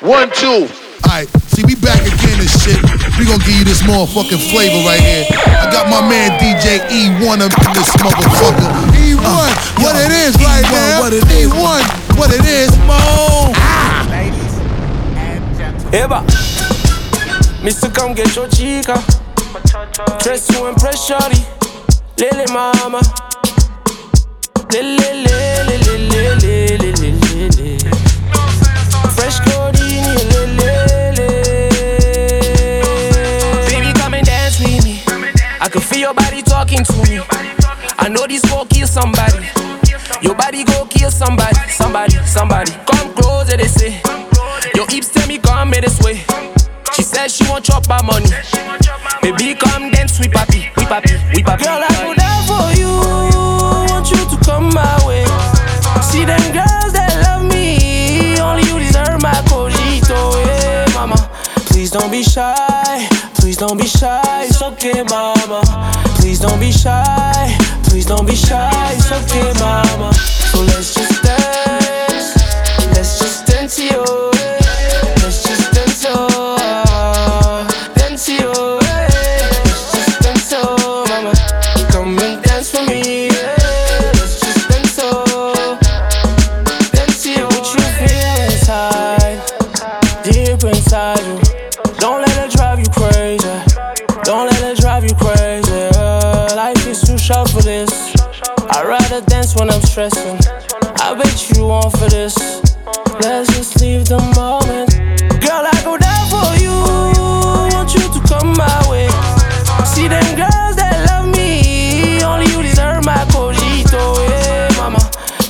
One, two. Alright, see, we back again and shit. We gonna give you this motherfucking flavor right here. I got my man DJ E1 up in this motherfucker. E1, uh, what yo, it is E1, right now. What it is. E1, what it is, mo. Ah. Ladies and gentlemen. Eva. Mr. Come get your chica. Dress to impress shorty. Lily mama. Lily, lily, lily, lily, lily, lily. Fresh codeine, talking to me. I know this will kill somebody. Your body go kill somebody, somebody, somebody. Come closer, they say. Your hips tell me come in this way. She said she want chop my money. Baby, come dance, we papi, we papi, we papi. Girl, I go down for you. Want you to come my way. See them girls that love me. Only you deserve my cojito, yeah, mama. Please don't be shy. Please don't be shy. It's okay, mama. Please don't be shy. Please don't be shy. It's okay, mama. So let's just dance. Let's just dance, yo. When I'm stressing. I bet you want for this. Let's just leave the moment. Girl, I go down for you. Want you to come my way. See them girls that love me. Only you deserve my cojito, yeah, mama.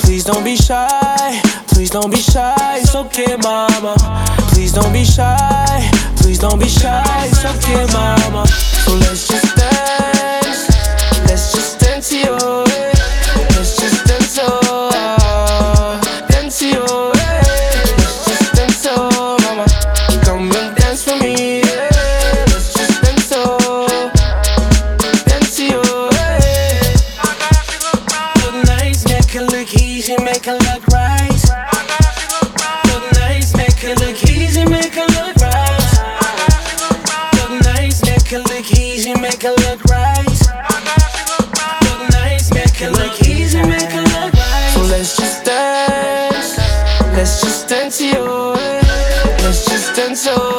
Please don't be shy. Please don't be shy. It's okay, mama. Please don't be shy. Please don't be shy. It's okay, mama. So let's just she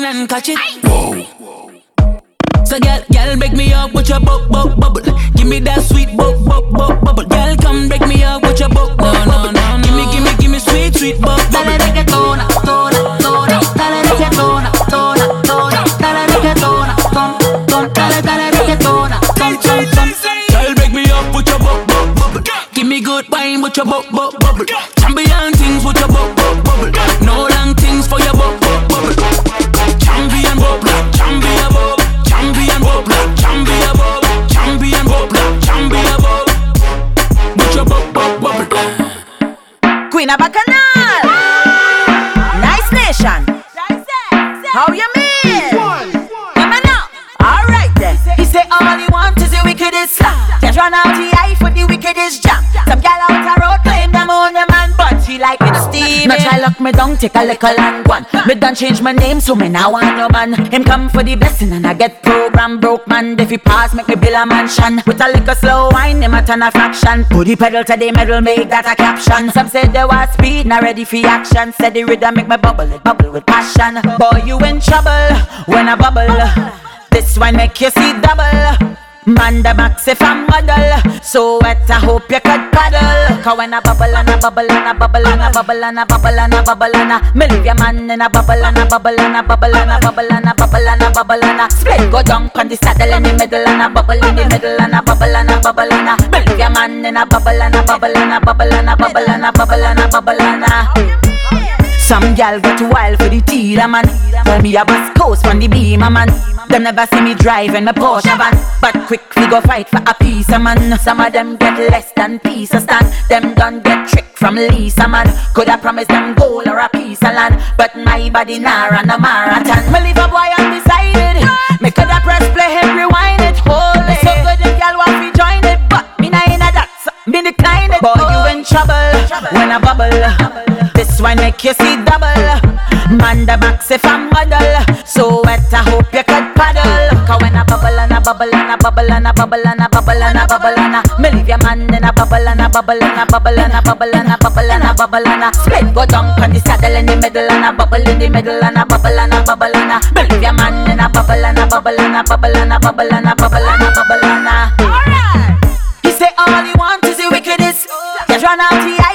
whine and catch it. Whoa. So girl, girl, break me up with your bub, bub, bubble. Give me that sweet bub, bub, bub, bubble. Girl, come break me up with your bub, bub, bubble. No, no, no, give me, give me, give me sweet, sweet bub, bubble. Dale reggaetona, tona, tona. Dale reggaetona, tona, tona. Dale reggaetona, ton, ton. Dale, dale reggaetona, ton, ton, ton. Girl, break me up with your bub, bub, bubble. Give me good wine with your bub, bub, lock me down, take a little and one. Me done change my name, so me now want no man. Him come for the blessing and I get program broke man. If he pass, make me build a mansion. With a little slow wine, him a turn a fraction. Put the pedal to the metal, make that a caption. Some said they was speed, not ready for action. Said the rhythm make me bubble, it bubble with passion. Boy, you in trouble when I bubble. This one make you see double. Man the max if I'm model So wet I hope you could paddle Cause when I bubble and I bubble and I bubble and I bubble and I bubble and I bubble and I Me leave your man in a bubble and I bubble and I bubble and I bubble and I bubble and I bubble and I Split go down on the saddle in the middle and I bubble in the middle and I bubble and I bubble and I Me leave your man in a bubble and I bubble and I bubble and I bubble and I bubble and I bubble and I some gal get wild for the teeter man. Tell me a bus coast from the beamer man. Them never see me driving my Porsche van, but quick we go fight for a piece of man. Some of them get less than piece of stand. Them done get tricked from Lisa man. Could I promise them gold or a piece of land, but my body nah run a marathon. Me leave a boy undecided. Me could I press play him rewind it. Hold it. So good if y'all want to join it, but me nah in a that. So me decline it. Boy you in trouble when I bubble. This one make you see double. Man the box if I'm model. So wet, I hope you could paddle. Cause when I bubble and I bubble and I bubble and I bubble and I bubble and I bubble and I me leave your man in a bubble and a bubble and a bubble and a bubble and a bubble and a bubble and a split go down on the saddle in the middle and a bubble in the middle and a bubble and a bubble and a me leave your man in a bubble and a bubble and a bubble and a bubble and a bubble and a bubble and a. Alright. He say all he want is the wickedest. Just run out the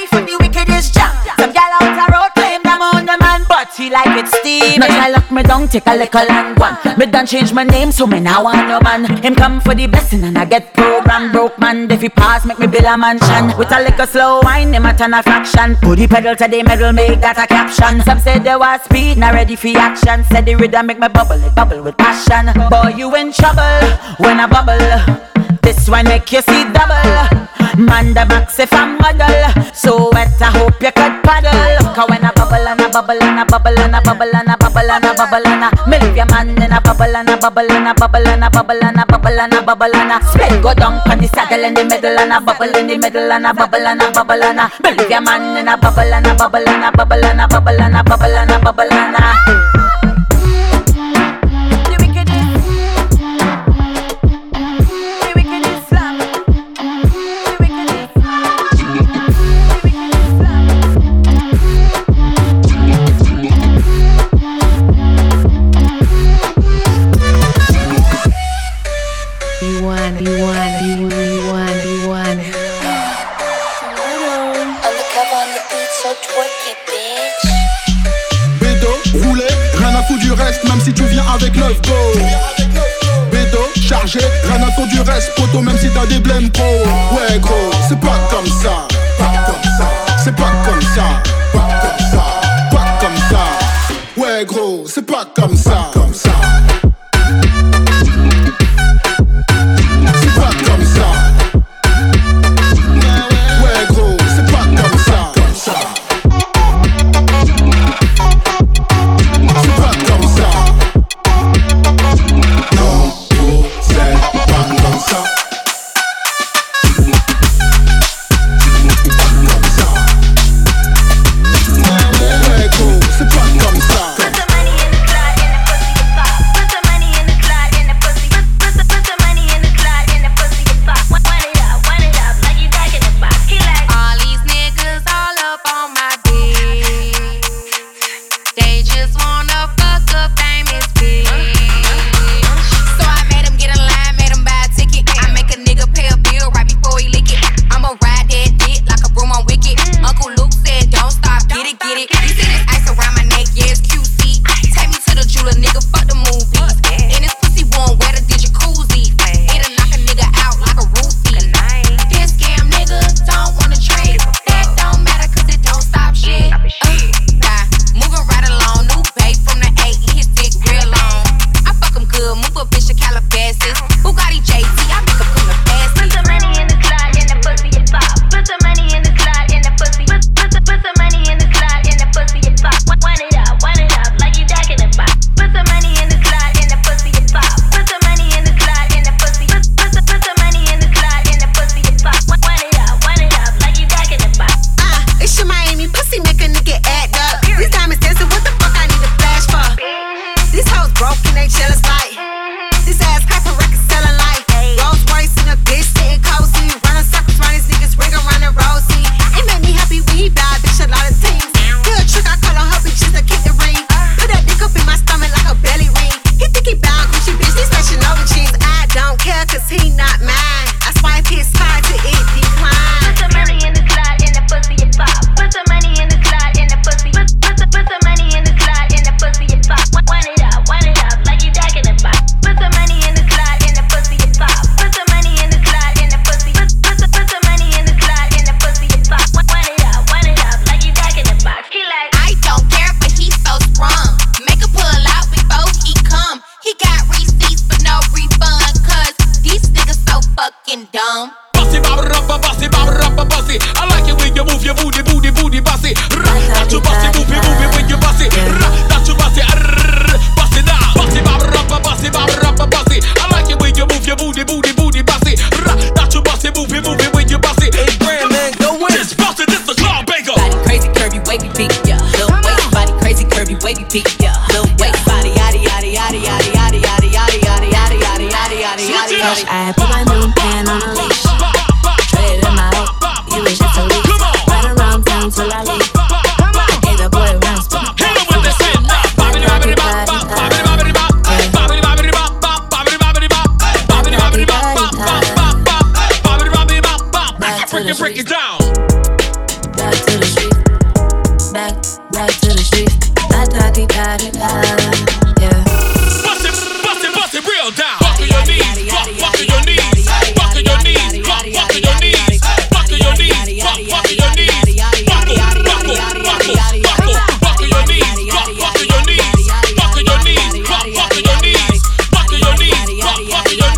Now try lock me down, take a little and one. Me done change my name, so me now want no man. Him come for the blessing and I get program broke man. If he pass, make me build a mansion. With a little slow wine, him a turn a fraction. Put the pedal to the metal, make that a caption. Some say they was speed, not ready for action. Said the rhythm make me bubble, it bubble with passion. Boy, you in trouble when I bubble. This one make you see double. Man the box if I'm model So wet I hope you could paddle Cause when I bubble and I bubble and I bubble and I bubble and I bubble and I bubble and I Me leave your man in a bubble and I bubble and I bubble and I bubble and I bubble and I bubble and I Split go down on the saddle in the middle and I bubble in the middle and I bubble and I bubble and I Me leave your man in a bubble and I bubble and I bubble and I bubble and I bubble and I bubble and I tempo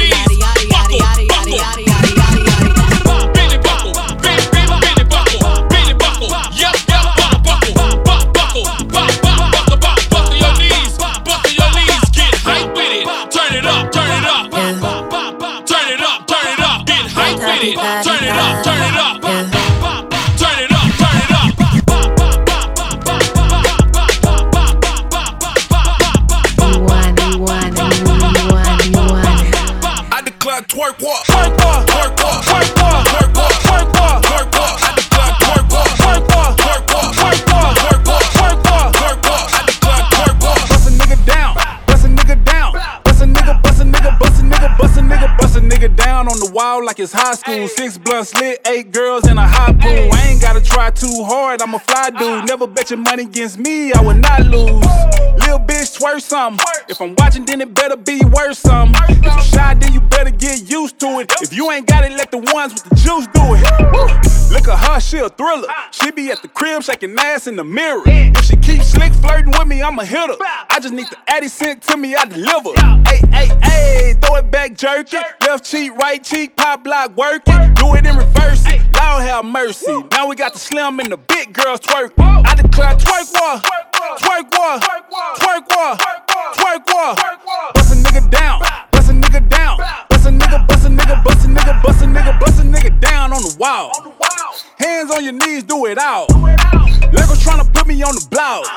Please it's high school. Six blunts lit, eight girls I'm a fly dude. Never bet your money against me, I would not lose. Lil bitch, twerk something. If I'm watching, then it better be worth something. If you shy, then you better get used to it. If you ain't got it, let the ones with the juice do it. Woo. Look at her, she a thriller. She be at the crib shaking ass in the mirror. If she keeps slick flirting with me, I'ma hit her. I just need the Addy sent to me, I deliver. Hey, hey, hey, throw it back, jerk it. Left cheek, right cheek, pop block, work it. Do it in reverse it. Lord have mercy. Now we got the slim and the big girls twerk. I declare twerk war. Twerk war. Twerk war. Twerk war. Bust a nigga down. Bust a nigga down. Bust a nigga, bust a nigga, bust a nigga, bust a nigga, bust a nigga down on the wall. Hands on your knees, do it out. Legos tryna put me on the blouse.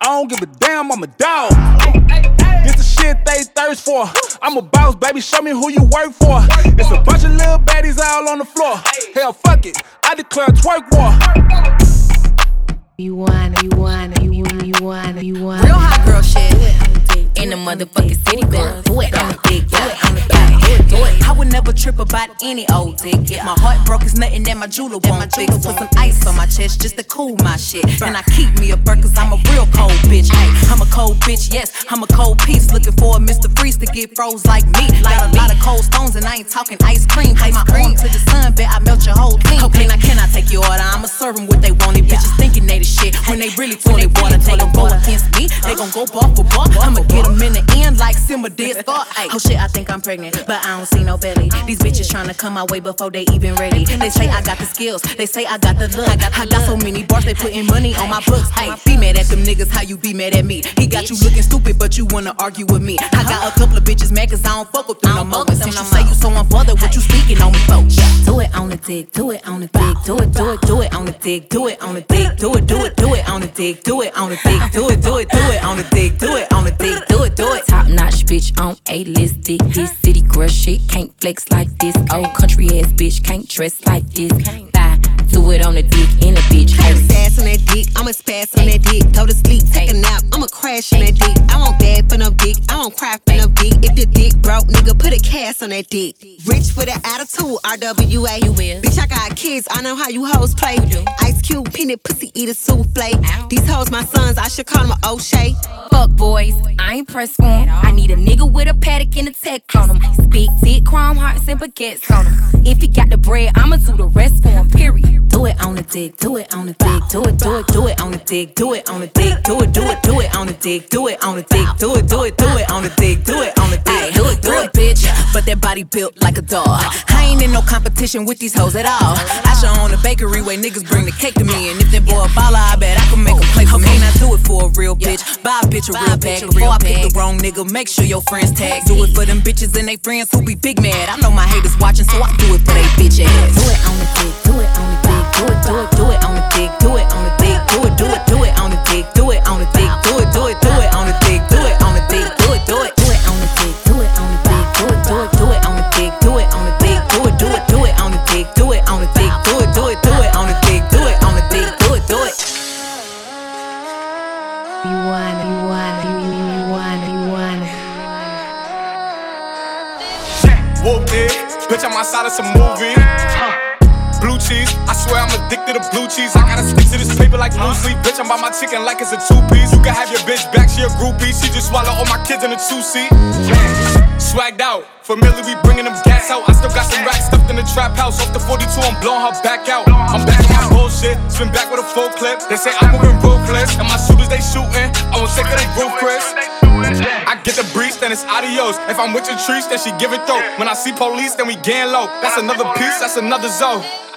I don't give a damn, I'm a dog. It's the shit they thirst for. I'm a boss, baby, show me who you work for. It's a bunch of little baddies all on the floor. Hell, fuck it, I declare twerk war. You want, you want, you want, you want, you want. Real hot girl shit. In the motherfucking city, girl. Do it on the dick, do it on the back. Do it, do it. I would never trip about any old dick. If my heart broke, it's nothing that my jeweler won't fix. Put some ice on my chest just to cool my shit. And I keep me a burn cause I'm a real cold bitch. Ay, I'm a cold bitch, yes, I'm a cold piece. Looking for a Mr. Freeze to get froze like me. Got a lot of cold stones and I ain't talking ice cream. Take my arm to the sun, bet I melt your whole team. Okay, now can I take your order? I'ma serve them what they want. These bitches thinking they the shit. When they really toilet water, they gon' go against me. They gon' go bar for bar. I'ma get them in the end like Simba did Scar. Oh shit, I think I'm pregnant, but I don't see no belly. These bitches tryna come my way before they even ready. They say I got the skills, they say I got the look. I got so many bars, they putting money on my books. Hey, be mad at them niggas, how you be mad at me? He got you looking stupid, but you wanna argue with me. I got a couple of bitches mad cause I don't fuck with them no more. And since you say you so unbothered, what you speaking on me for? Do it on the dick, do it on the dick, do it, do it, do it on the dick, do it on the dick, do it, do it, do it on the dick, do it on the dick, do it, do it, do it on the dick, do it on the dick, do it, do it. Top notch bitch on a list dick. This city girl shit can't flex like this. Old country ass bitch can't dress like this. Bye. Do it on the dick in a bitch. Hey, sass on that dick, I'ma spaz on that dick. Go to sleep, take a nap, I'ma crash on that dick. I won't bad for no dick, I won't cry for no dick. If your dick broke, nigga, put a cast on that dick. Rich with an attitude, RWA. You will. Bitch, I got kids, I know how you hoes play. Ice Cube, peanut pussy, eat a souffle. These hoes my sons, I should call them O'Shea. Fuck boys, I ain't pressed for 'em. I need a nigga with a Patek and a tech on him. Big dick, chrome hearts and baguettes on him. If he got the bread, I'ma do the rest for him, period. Dick, do it on the dick, do it, do it, do it on the dick, do it on the dick, do it, do it, do it on the dick, do it on the dick, do it, do it, do it on the dick, do it on the dick, do it, do it, bitch. But that body built like a dog. I ain't in no competition with these hoes at all. I should own a bakery where niggas bring the cake to me, and if that boy a baller, I bet I can make him play for me. Now do it for a real bitch, buy a bitch a real bag. Before I pick the wrong nigga, make sure your friends tag. Do it for them bitches and they friends who be big mad. I know my haters watching, so I do it for they bitch ass. Do it on the dick, do it on the dick, do it, do it, do it on the dick, do it on the dick, do it, do it, do it on the dick, do it on the dick, do it, do it, do it on the dick, do it on the dick, do it, do it, do it on the dick, do it on the dick, do it, do it, do it on the dick, do it on the dick, do it, do it, do it on the dick, do it on the dick, do it, do it, do it on the dick, do it on the dick, do it, do it. You want, you want, you you want, you want. Whoop it, bitch, I'm outside of some movie. Blue cheese, I swear I'm addicted to blue cheese. I gotta stick to this paper like blue sleep. Bitch, I'm by my chicken like it's a two piece. You can have your bitch back, she a groupie. She just swallow all my kids in a two seat. Swagged out, familiar, we bringing them gas out. I still got some racks stuffed in the trap house. Off the 42, I'm blowing her back out. I'm back my bullshit, spin back with a full clip. They say I'm moving ruthless, and my shooters they shooting. I won't take they roof, Chris. I get the breeze, then it's adios. If I'm with your trees, then she give it though. When I see police, then we gang low. That's another piece, that's another zone.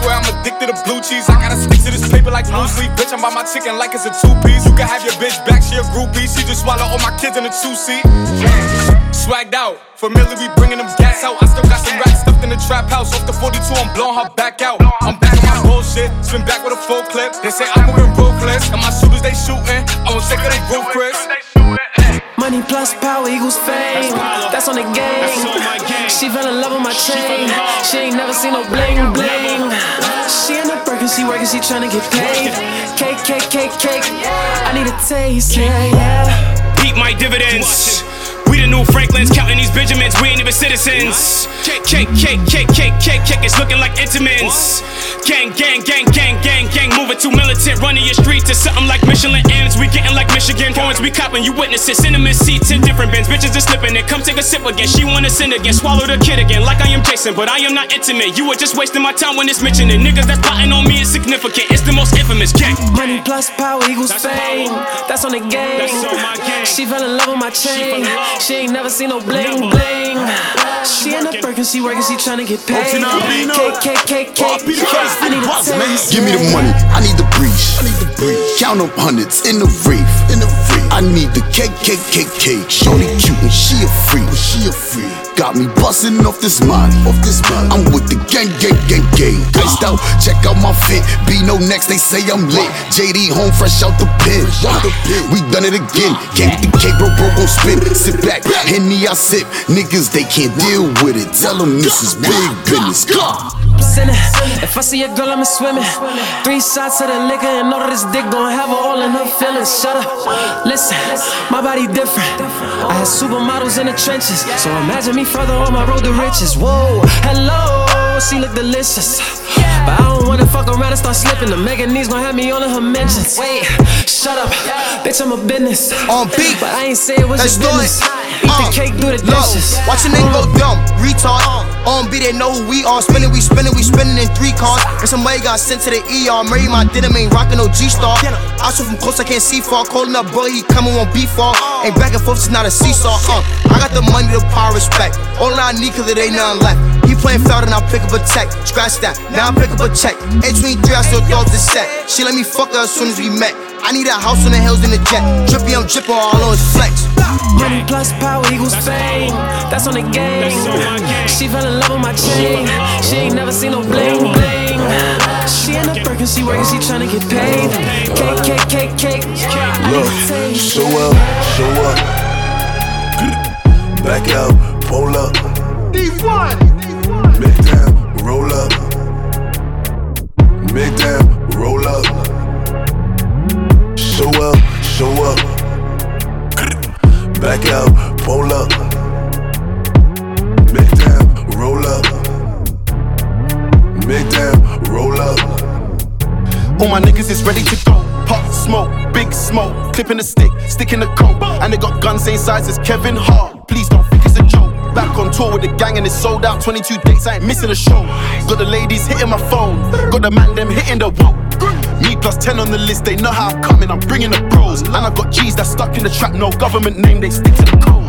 swear I'm addicted to blue cheese. I gotta stick to this paper like blue sleep. Bitch, I'm by my chicken like it's a two piece. You can have your bitch back, she a groupie. She just swallow all my kids in a two seat. Swagged out, familiar, we bringing them gas out. I still got some racks stuffed in the trap house. Off the 42, I'm blowing her back out. I'm back on my bullshit, spin back with a full clip. They say I'm moving ruthless, and my shooters they shooting. I won't take of they roof, Chris. Money plus power equals fame. That's on the game. She fell in love with my chain. She ain't never seen no bling bling. She in the Birkin, she working, she tryna get paid. Cake, cake, cake, cake. I need a taste, yeah, yeah. Beat my dividends. We the new Franklins, counting these Benjamins, we ain't even citizens. Cake, cake, cake, cake, cake, cake, cake, it's looking like intimates. Gang, gang, gang, gang, gang, gang, moving too militant, running your streets to something like Michelin ends. We getting like Michigan points, we copping, you witness it. Cinnamon seats in different bins, bitches are slipping it. Come take a sip again, she wanna sin again, swallow the kid again, like I am Jason, but I am not intimate. You were just wasting my time when it's mentioning. Niggas that's plotting on me is significant, it's the most infamous gang. Money plus power equals fame. That's on the game. That's on my game. She fell in love with my chain. She ain't never seen no bling bling. She in the Birkin, she working, she tryna get oh, paid. Cake, cake, cake, cake. I need a taste. Give me the money, I need the breeze. Breeze. Count up hundreds in the reef. In the reef. I need the cake, cake, cake, cake. Shorty cute and she a freak. She a freak. Got me bustin' off this money. Off this money. I'm with the gang, gang, gang, gang. Iced out, check out my fit. B no next, they say I'm lit. JD home fresh out the pen. We done it again. Came with the cake, bro, bro, gon' spin. Sit back, Henny, I sip. Niggas, they can't deal with it. Tell them this is big business. God. I'm sinning. If I see a girl, I'm swimming. Three shots of the liquor and all of this dick gon' have her all in her feelings. Shut up. Listen, my body different. I had supermodels in the trenches, so imagine me further on my road to riches. Whoa, hello, she look delicious. But I don't wanna fuck around and start slipping. The Megan knees gon' have me on in her mentions. Wait, shut up, bitch, I'm a business. On beat. but I ain't say it was Let's your do it. business. Eat the Uh, cake, do the low. dishes. Watch your nigga go dumb, retard. On beat, they know who we are. Spinning, we spinning, we spinning in three cars. And somebody got sent to the ER. Murray, my denim ain't rockin' no G Star. I shoot from close, I can't see far. Calling up boy, he coming on beat far. Ain't back and forth, it's not a seesaw. Uh, I got the money, the power, respect. All I need, cause it ain't nothing left. He playing foul, then I pick up a tech. Scratch that, now I pick up a check. A23, I still thought this set. She let me fuck her as soon as we met. I need a house on the hills in the jet. Drippy, I'm drippin' all on his flex. Money plus power equals fame. That's on the game. She fell in love with my chain. She ain't never seen no bling bling. She in the Birkin, she working, she tryna get paid. Cake, cake, cake, cake. Big damn roll up. Big damn roll up. Show up, show up. Back out, pull up. Big damn roll up. Big damn roll up. All my niggas is ready to go. Hot smoke, big smoke, clipping a stick, sticking a coat. And they got guns same size as Kevin Hart. Please don't. Back on tour with the gang and it's sold out. 22 dates, I ain't missing a show. Got the ladies hitting my phone, got the man them hitting the wall. Me plus 10 on the list, they know how I'm coming, I'm bringing the bros. And I got G's that stuck in the trap, no government name, they stick to the code.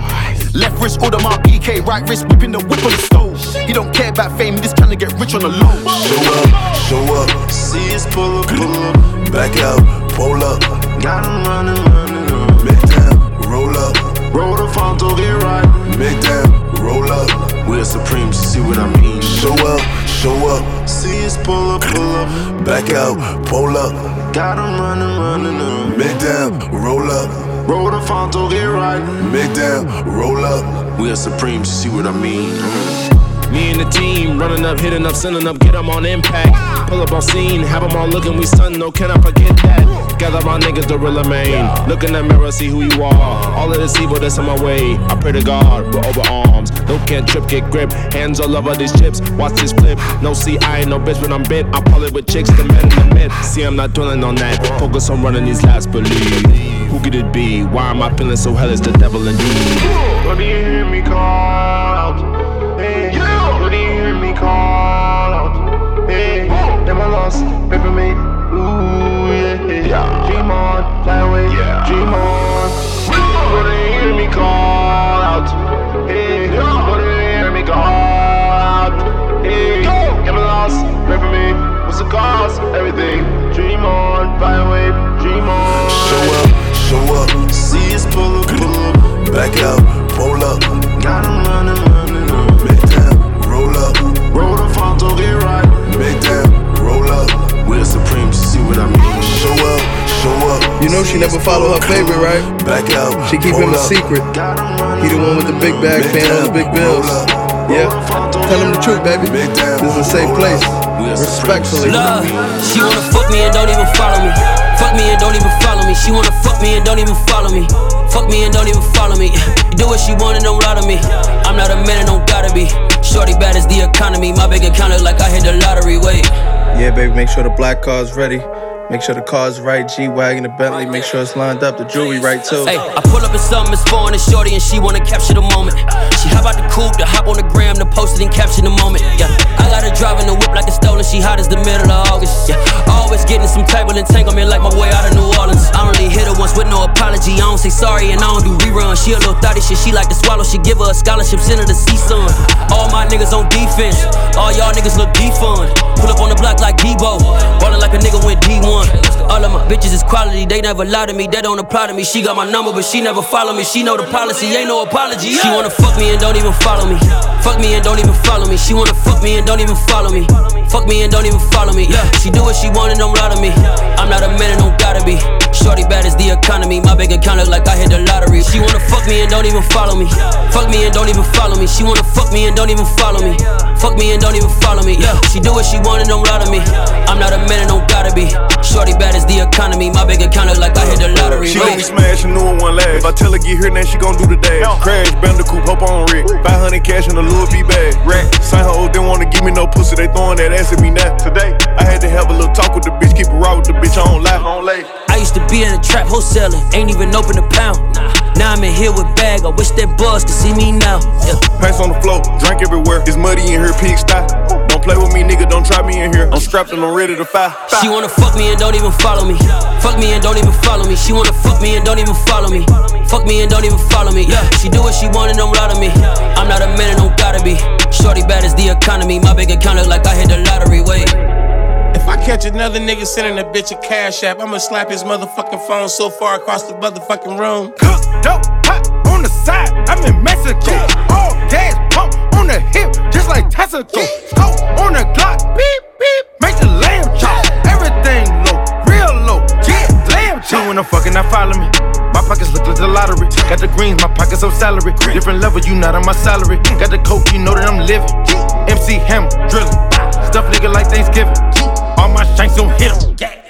Left wrist, order my PK, right wrist, whipping the whip on the stove. He don't care about fame, he just trying to get rich on the low. Show up, show up. See us pull up, pull up. Back out, pull up. Got him running, running, running. Make them roll up. Roll the Fonto, get right. Make them roll up. We're supreme, see what I mean. Show up, show up. See us pull up, pull up. Back out, pull up. Got him running, running, up. Make them roll up. Roll the Fonto, get right. Make them roll up. We are supreme, see what I mean. Me and the team running up, hitting up, sending up, get 'em on impact. Pull up on scene, have 'em all looking, we stun, no, can I forget that? Gather my niggas, the real main. Look in the mirror, see who you are. All of this evil that's in my way. I pray to God, we're over arms. No can't trip, get grip. Hands all over these chips, watch this flip. No, see, I ain't no bitch when I'm bent. I pull it with chicks, the men in the mid. See, I'm not dwelling on that. Focus on running these laps, believe. Who could it be? Why am I feeling so hellish? The devil indeed. What do you hear me call out? Me call out? Hey, am I lost? Pray for me. Ooh, yeah, yeah. Dream on, fly away, dream on. Do you hear me call out? Hey, what do you hear me call out? Hey, am I lost? Pray for me. What's the cost? Everything. Dream on, fly away, dream on. Show up, show up. See us pull up, pull up. Back out, pull up. Got 'em running. You know she never follow her favorite, right? Back out. She keep him a secret. He the one with the big bag, paying all the big bills. Yeah, tell him the truth, baby. This is a safe place. Respectfully. Love, she wanna fuck me and don't even follow me. Fuck me and don't even follow me. She wanna fuck me and don't even follow me. Fuck me and don't even follow me. Do what she want and don't lie to me. I'm not a man and don't gotta be. Shorty bad as the economy. My bank account look like I hit the lottery. Wait. Yeah, baby, make sure the black car's ready. Make sure the car's right, G Wagon, the Bentley, make sure it's lined up, the jewelry right too. Hey, I pull up in something, it's foreign and shorty, and she wanna capture the moment. She hop out the coupe, to hop on the gram, to post it and capture the moment. Yeah, I got her driving the whip like it's stolen, she hot as the middle of August. Yeah, always getting some of entanglement like my way out of New Orleans. I only hit her once with no apology, I don't say sorry and I don't do reruns. She a little thotty shit, she like to swallow, she give her a scholarship, send her to see sun. All my niggas on defense, all y'all niggas look defund. Pull up on the block like Debo, like a nigga went D1. All of my bitches is quality, they never lie to me, they don't apply to me. She got my number, but she never follow me. She know the policy, ain't no apology. She wanna fuck me and don't even follow me. Fuck me and don't even follow me. She wanna fuck me and don't even follow me. Fuck me and don't even follow me. Yeah, she do what she want and don't lie to me. I'm not a man and don't gotta be. Shorty bad is the economy. My bank account look like I hit the lottery. She wanna fuck me and don't even follow me. Fuck me and don't even follow me. She wanna fuck me and don't even follow me. Fuck me and don't even follow me. Yeah, she do what she want and don't lie to me. I'm not a man and don't gotta be. Shorty bad as the economy. My bank account look like I hit the lottery. She Wait. gon' be smashing new one last. If I tell her get here, then she gon' do the dash. Crash, Bandicoot, hope on Rick. 500 cash in a Louis V bag. Rack, same hoe, didn't wanna give me no pussy. They throwing that ass at me now. Today, I had to have a little talk with the bitch. Keep it raw with the bitch. I don't lie. I don't lay. I used to be in a trap wholesaler, ain't even open a pound. Now I'm in here with bag. I wish that buzz could see me now. Yeah. Pants on the floor, drink everywhere. It's muddy in here, pig style. Don't play with me, nigga. Don't try me in here. I'm strapped and I'm ready to fight. She wanna fuck me and don't even follow me. Fuck me and don't even follow me. She wanna fuck me and don't even follow me. Fuck me and don't even follow me. Yeah, she do what she want and don't lie to me. I'm not a man and don't gotta be. Shorty bad as the economy. My bank account look like I hit the lottery. Wait. If I catch another nigga sending a bitch a cash app, I'ma slap his motherfucking phone so far across the motherfucking room. Cook dope hot on the side. I'm in Mexico. All gas pump on the hip, just like Texaco. Scope on the Glock. Beep beep. Make the lamb chop. Everything low, real low. Yeah, lamb chop. When I'm fucking, I follow me. My pockets look like the lottery. Got the greens, my pockets on salary. Different level, you not on my salary. Mm. Got the coke, you know that I'm living. MC Hammer, drilling. Stuff nigga like Thanksgiving. All my shanks don't hit 'em.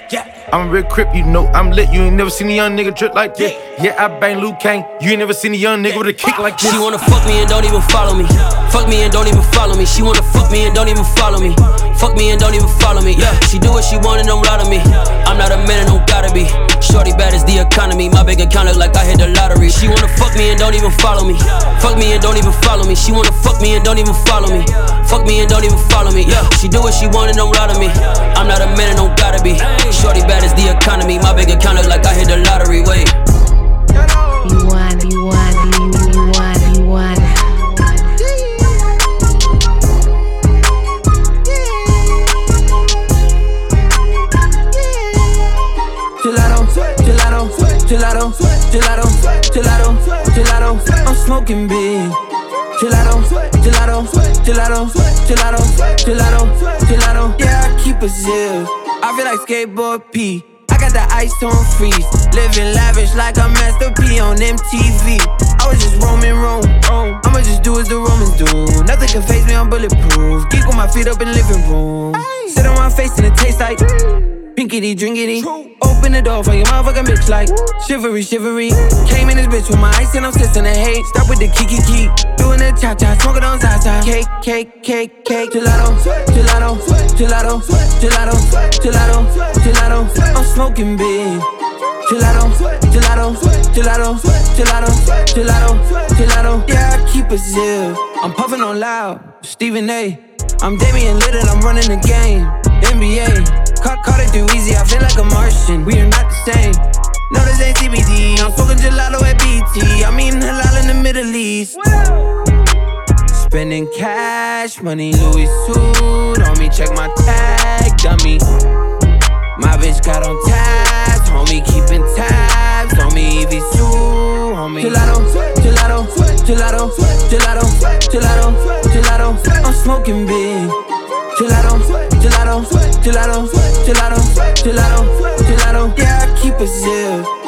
I'm a real crip, you know I'm lit. You ain't never seen a young nigga drip like this. Yeah, I bang Luke Kane. You ain't never seen a young nigga with a kick like this. She wanna fuck me and don't even follow me. Fuck me and don't even follow me. She wanna fuck me and don't even follow me. Fuck me and don't even follow me. Yeah, she do what she want and don't lie to me. I'm not a man and don't gotta be. Shorty bad as the economy. My bank account look like I hit the lottery. She wanna fuck me and don't even follow me. Fuck me and don't even follow me. She wanna fuck me and don't even follow me. Fuck me and don't even follow me. Yeah, she do what she want and don't lie to me. I'm not a man and don't gotta be. Shorty bad as the economy. My bank account look like I hit the lottery. Wait. Gelato, gelato, gelato, gelato. I'm smoking big. Gelato, gelato, gelato, gelato, gelato, gelato. Yeah, I keep a zip. I feel like skateboard P. I got the ice on freeze. Living lavish like a Master P on MTV. I was just roaming Rome. I'ma just do as the Romans do. Nothing can face me, I'm bulletproof. Geek with my feet up in the living room. Sit on my face and it tastes like. Pinkity drinkity. Open the door for your motherfucking bitch like shivery shivery. Came in this bitch with my ice and I'm sissing the hate. Stop with the kiki key. Doing the cha cha, smoking on Zaza. Cake, cake, cake, cake. Gelato, gelato, gelato, gelato, gelato, gelato. I'm smoking big. Gelato, gelato, gelato, gelato, gelato, gelato. Yeah, I keep a zip. I'm puffing on loud. Stephen A. I'm Damian Lillard, I'm running the game. NBA, caught, caught it too easy, I feel like a Martian. We are not the same. No, this ain't CBD. I'm smoking gelato at BT. I'm eating halal in the Middle East. Spending cash, money, Louis suit on me. Check my tag, dummy. My bitch got on tabs, homie, keeping tabs on me. EV Sue, homie. Gelato, gelato, gelato, gelato, gelato, gelato. I'm smoking big. Gelato, gelato, gelato, gelato, gelato, gelato. Yeah, I keep it zip.